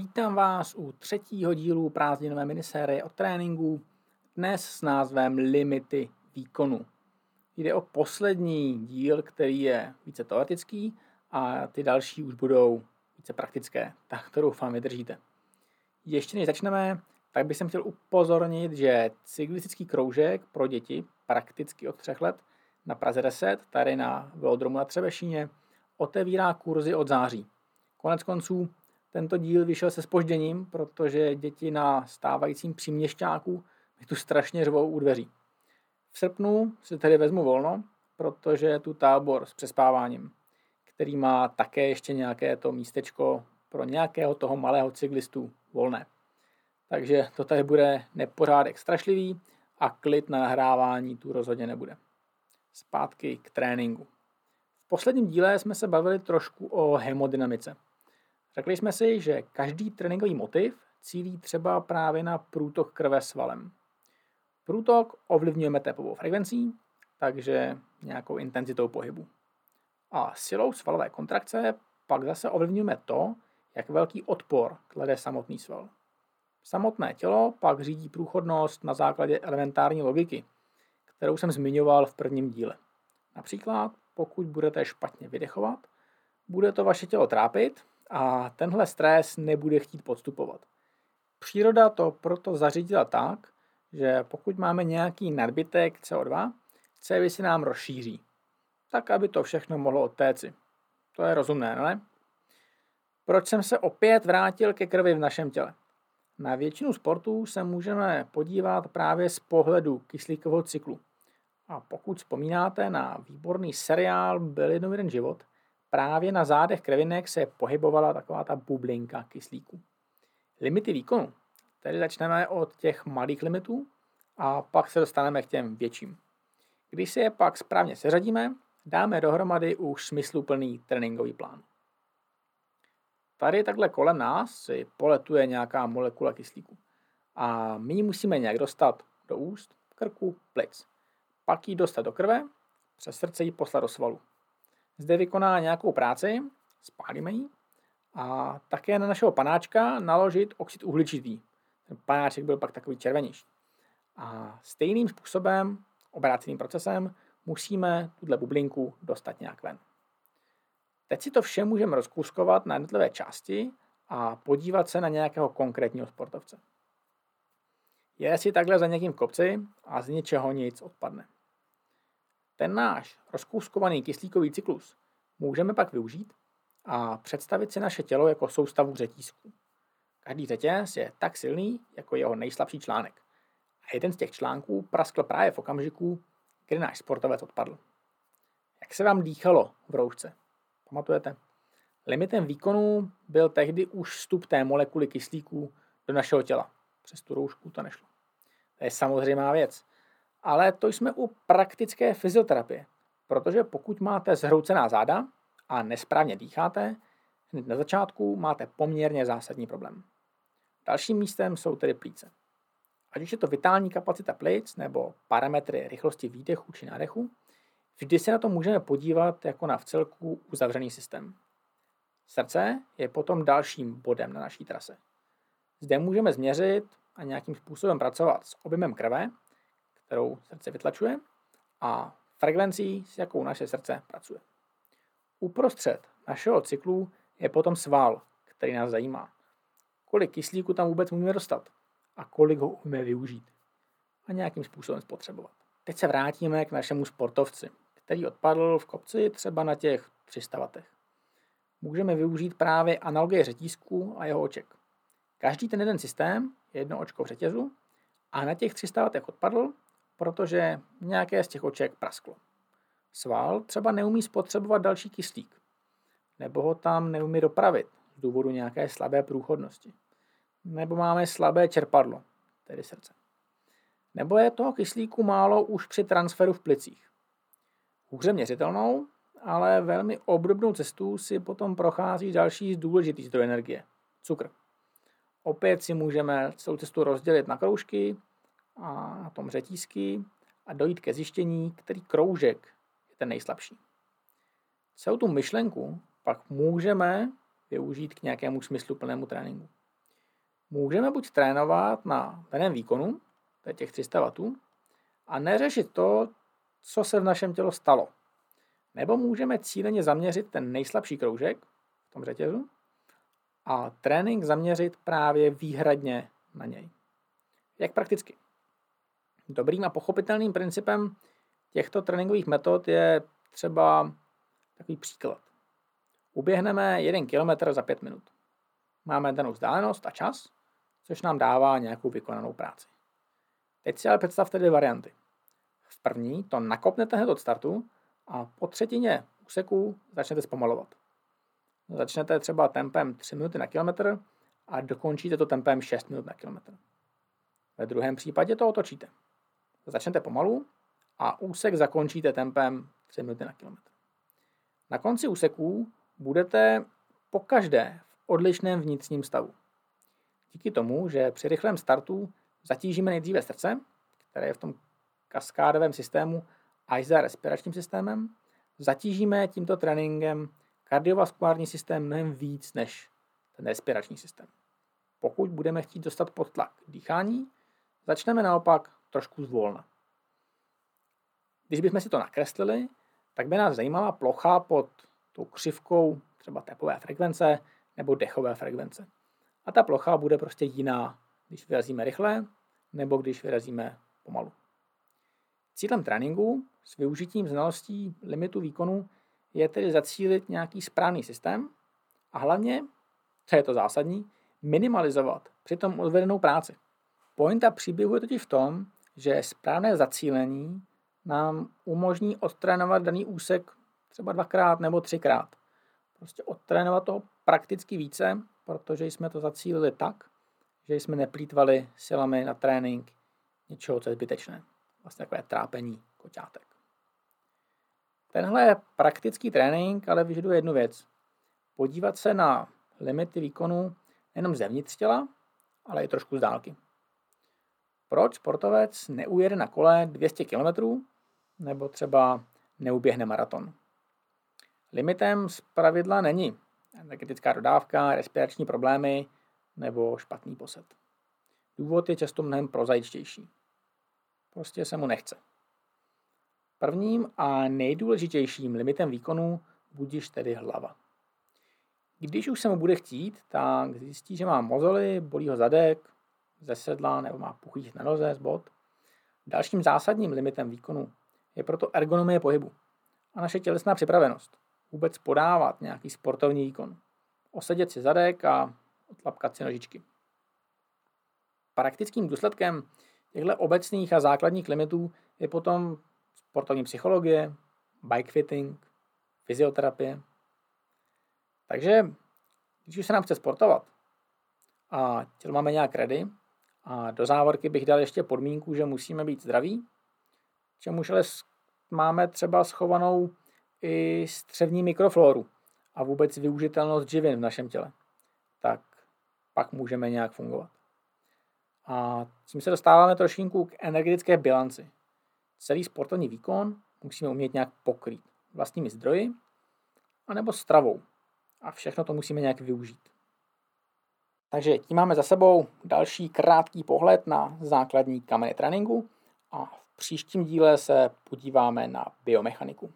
Vítám vás u třetího dílu prázdninové minisérie o tréninku, dnes s názvem Limity výkonu. Jde o poslední díl, který je více teoretický a ty další už budou více praktické, tak to doufám vydržíte. Ještě než začneme, tak bych chtěl upozornit, že cyklistický kroužek pro děti prakticky od třech let na Praze 10, tady na velodromu na Třebešíně, otevírá kurzy od září. Konec konců tento díl vyšel se spožděním, protože děti na stávajícím příměšťáku mi tu strašně řvou u dveří. V srpnu si tedy vezmu volno, protože je tu tábor s přespáváním, který má také ještě nějaké to místečko pro nějakého toho malého cyklistu volné. Takže to tady bude nepořádek strašlivý a klid na nahrávání tu rozhodně nebude. Zpátky k tréninku. V posledním díle jsme se bavili trošku o hemodynamice – Řekli jsme si, že každý tréninkový motiv cílí třeba právě na průtok krve svalem. Průtok ovlivňujeme tepovou frekvencí, takže nějakou intenzitou pohybu. A silou svalové kontrakce pak zase ovlivňujeme to, jak velký odpor klade samotný sval. Samotné tělo pak řídí průchodnost na základě elementární logiky, kterou jsem zmiňoval v prvním díle. Například, pokud budete špatně vydechovat, bude to vaše tělo trápit a tenhle stres nebude chtít podstupovat. Příroda to proto zařídila tak, že pokud máme nějaký nadbytek CO2, cévy si nám rozšíří, tak aby to všechno mohlo odtéci. To je rozumné, ne? Proč jsem se opět vrátil ke krvi v našem těle? Na většinu sportů se můžeme podívat právě z pohledu kyslíkového cyklu. A pokud vzpomínáte na výborný seriál Byl jednou jeden život, právě na zádech krevinek se pohybovala taková ta bublinka kyslíku. Limity výkonu. Tedy začneme od těch malých limitů a pak se dostaneme k těm větším. Když si je pak správně seřadíme, dáme dohromady už smysluplný tréninkový plán. Tady takhle kolem nás si poletuje nějaká molekula kyslíku. A my ji musíme nějak dostat do úst, krku, plic. Pak ji dostat do krve, přes srdce ji poslat do svalu zde vykoná nějakou práci, spálíme ji a také na našeho panáčka naložit oxid uhličitý. Ten panáček byl pak takový červenější. A stejným způsobem, obráceným procesem, musíme tuhle bublinku dostat nějak ven. Teď si to vše můžeme rozkouskovat na jednotlivé části a podívat se na nějakého konkrétního sportovce. Je si takhle za někým kopci a z ničeho nic odpadne. Ten náš rozkouskovaný kyslíkový cyklus můžeme pak využít a představit si naše tělo jako soustavu řetízků. Každý řetěz je tak silný, jako jeho nejslabší článek. A jeden z těch článků praskl právě v okamžiku, kdy náš sportovec odpadl. Jak se vám dýchalo v roušce? Pamatujete? Limitem výkonu byl tehdy už vstup té molekuly kyslíku do našeho těla. Přes tu roušku to nešlo. To je samozřejmá věc. Ale to jsme u praktické fyzioterapie, protože pokud máte zhroucená záda a nesprávně dýcháte, hned na začátku máte poměrně zásadní problém. Dalším místem jsou tedy plíce. Ať už je to vitální kapacita plic nebo parametry rychlosti výdechu či nádechu, vždy se na to můžeme podívat jako na vcelku uzavřený systém. Srdce je potom dalším bodem na naší trase. Zde můžeme změřit a nějakým způsobem pracovat s objemem krve kterou srdce vytlačuje a frekvencí, s jakou naše srdce pracuje. Uprostřed našeho cyklu je potom sval, který nás zajímá. Kolik kyslíku tam vůbec můžeme dostat a kolik ho umíme využít a nějakým způsobem spotřebovat. Teď se vrátíme k našemu sportovci, který odpadl v kopci třeba na těch 300 vatech. Můžeme využít právě analogie řetízku a jeho oček. Každý ten jeden systém je jedno očko v řetězu a na těch 300 vatech odpadl protože nějaké z těch oček prasklo. Sval třeba neumí spotřebovat další kyslík, nebo ho tam neumí dopravit z důvodu nějaké slabé průchodnosti. Nebo máme slabé čerpadlo, tedy srdce. Nebo je toho kyslíku málo už při transferu v plicích. Hůře měřitelnou, ale velmi obdobnou cestu si potom prochází další důležitý zdroj energie, cukr. Opět si můžeme celou cestu rozdělit na kroužky a na tom řetízky a dojít ke zjištění, který kroužek je ten nejslabší. Celou tu myšlenku pak můžeme využít k nějakému smysluplnému tréninku. můžeme buď trénovat na daném výkonu, to je těch 300 W, a neřešit to, co se v našem tělo stalo. Nebo můžeme cíleně zaměřit ten nejslabší kroužek v tom řetězu a trénink zaměřit právě výhradně na něj. Jak prakticky? Dobrým a pochopitelným principem těchto tréninkových metod je třeba takový příklad. Uběhneme 1 km za 5 minut. Máme danou vzdálenost a čas, což nám dává nějakou vykonanou práci. Teď si ale představte dvě varianty. V první to nakopnete hned od startu a po třetině úseku začnete zpomalovat. Začnete třeba tempem 3 minuty na kilometr a dokončíte to tempem 6 minut na kilometr. Ve druhém případě to otočíte. Začnete pomalu a úsek zakončíte tempem 3 minuty na kilometr. Na konci úseků budete po každé v odlišném vnitřním stavu. Díky tomu, že při rychlém startu zatížíme nejdříve srdce, které je v tom kaskádovém systému až za respiračním systémem, zatížíme tímto tréninkem kardiovaskulární systém mnohem víc než ten respirační systém. Pokud budeme chtít dostat pod tlak dýchání, začneme naopak trošku zvolna. Když bychom si to nakreslili, tak by nás zajímala plocha pod tou křivkou třeba tepové frekvence nebo dechové frekvence. A ta plocha bude prostě jiná, když vyrazíme rychle nebo když vyrazíme pomalu. Cílem tréninku s využitím znalostí limitu výkonu je tedy zacílit nějaký správný systém a hlavně, co je to zásadní, minimalizovat přitom odvedenou práci. Pointa příběhu je totiž v tom, že správné zacílení nám umožní odtrénovat daný úsek třeba dvakrát nebo třikrát. Prostě odtrénovat toho prakticky více, protože jsme to zacílili tak, že jsme neplýtvali silami na trénink něčeho, co je zbytečné. Vlastně takové trápení koťátek. Tenhle praktický trénink ale vyžaduje jednu věc. Podívat se na limity výkonu nejenom zevnitř těla, ale i trošku z dálky. Proč sportovec neujede na kole 200 km nebo třeba neuběhne maraton? Limitem z pravidla není energetická dodávka, respirační problémy nebo špatný posed. Důvod je často mnohem prozaičtější. Prostě se mu nechce. Prvním a nejdůležitějším limitem výkonu budíš tedy hlava. Když už se mu bude chtít, tak zjistí, že má mozoly, bolí ho zadek, ze sedla nebo má puchých na noze z bod. Dalším zásadním limitem výkonu je proto ergonomie pohybu a naše tělesná připravenost vůbec podávat nějaký sportovní výkon. Osedět si zadek a otlapkat si nožičky. Praktickým důsledkem těchto obecných a základních limitů je potom sportovní psychologie, bike fitting, fyzioterapie. Takže když už se nám chce sportovat a tělo máme nějak ready, a do závorky bych dal ještě podmínku, že musíme být zdraví, čemuž ale máme třeba schovanou i střevní mikrofloru a vůbec využitelnost živin v našem těle. Tak pak můžeme nějak fungovat. A tím se dostáváme trošinku k energetické bilanci. Celý sportovní výkon musíme umět nějak pokrýt vlastními zdroji anebo stravou. A všechno to musíme nějak využít. Takže tím máme za sebou další krátký pohled na základní kameny tréninku a v příštím díle se podíváme na biomechaniku.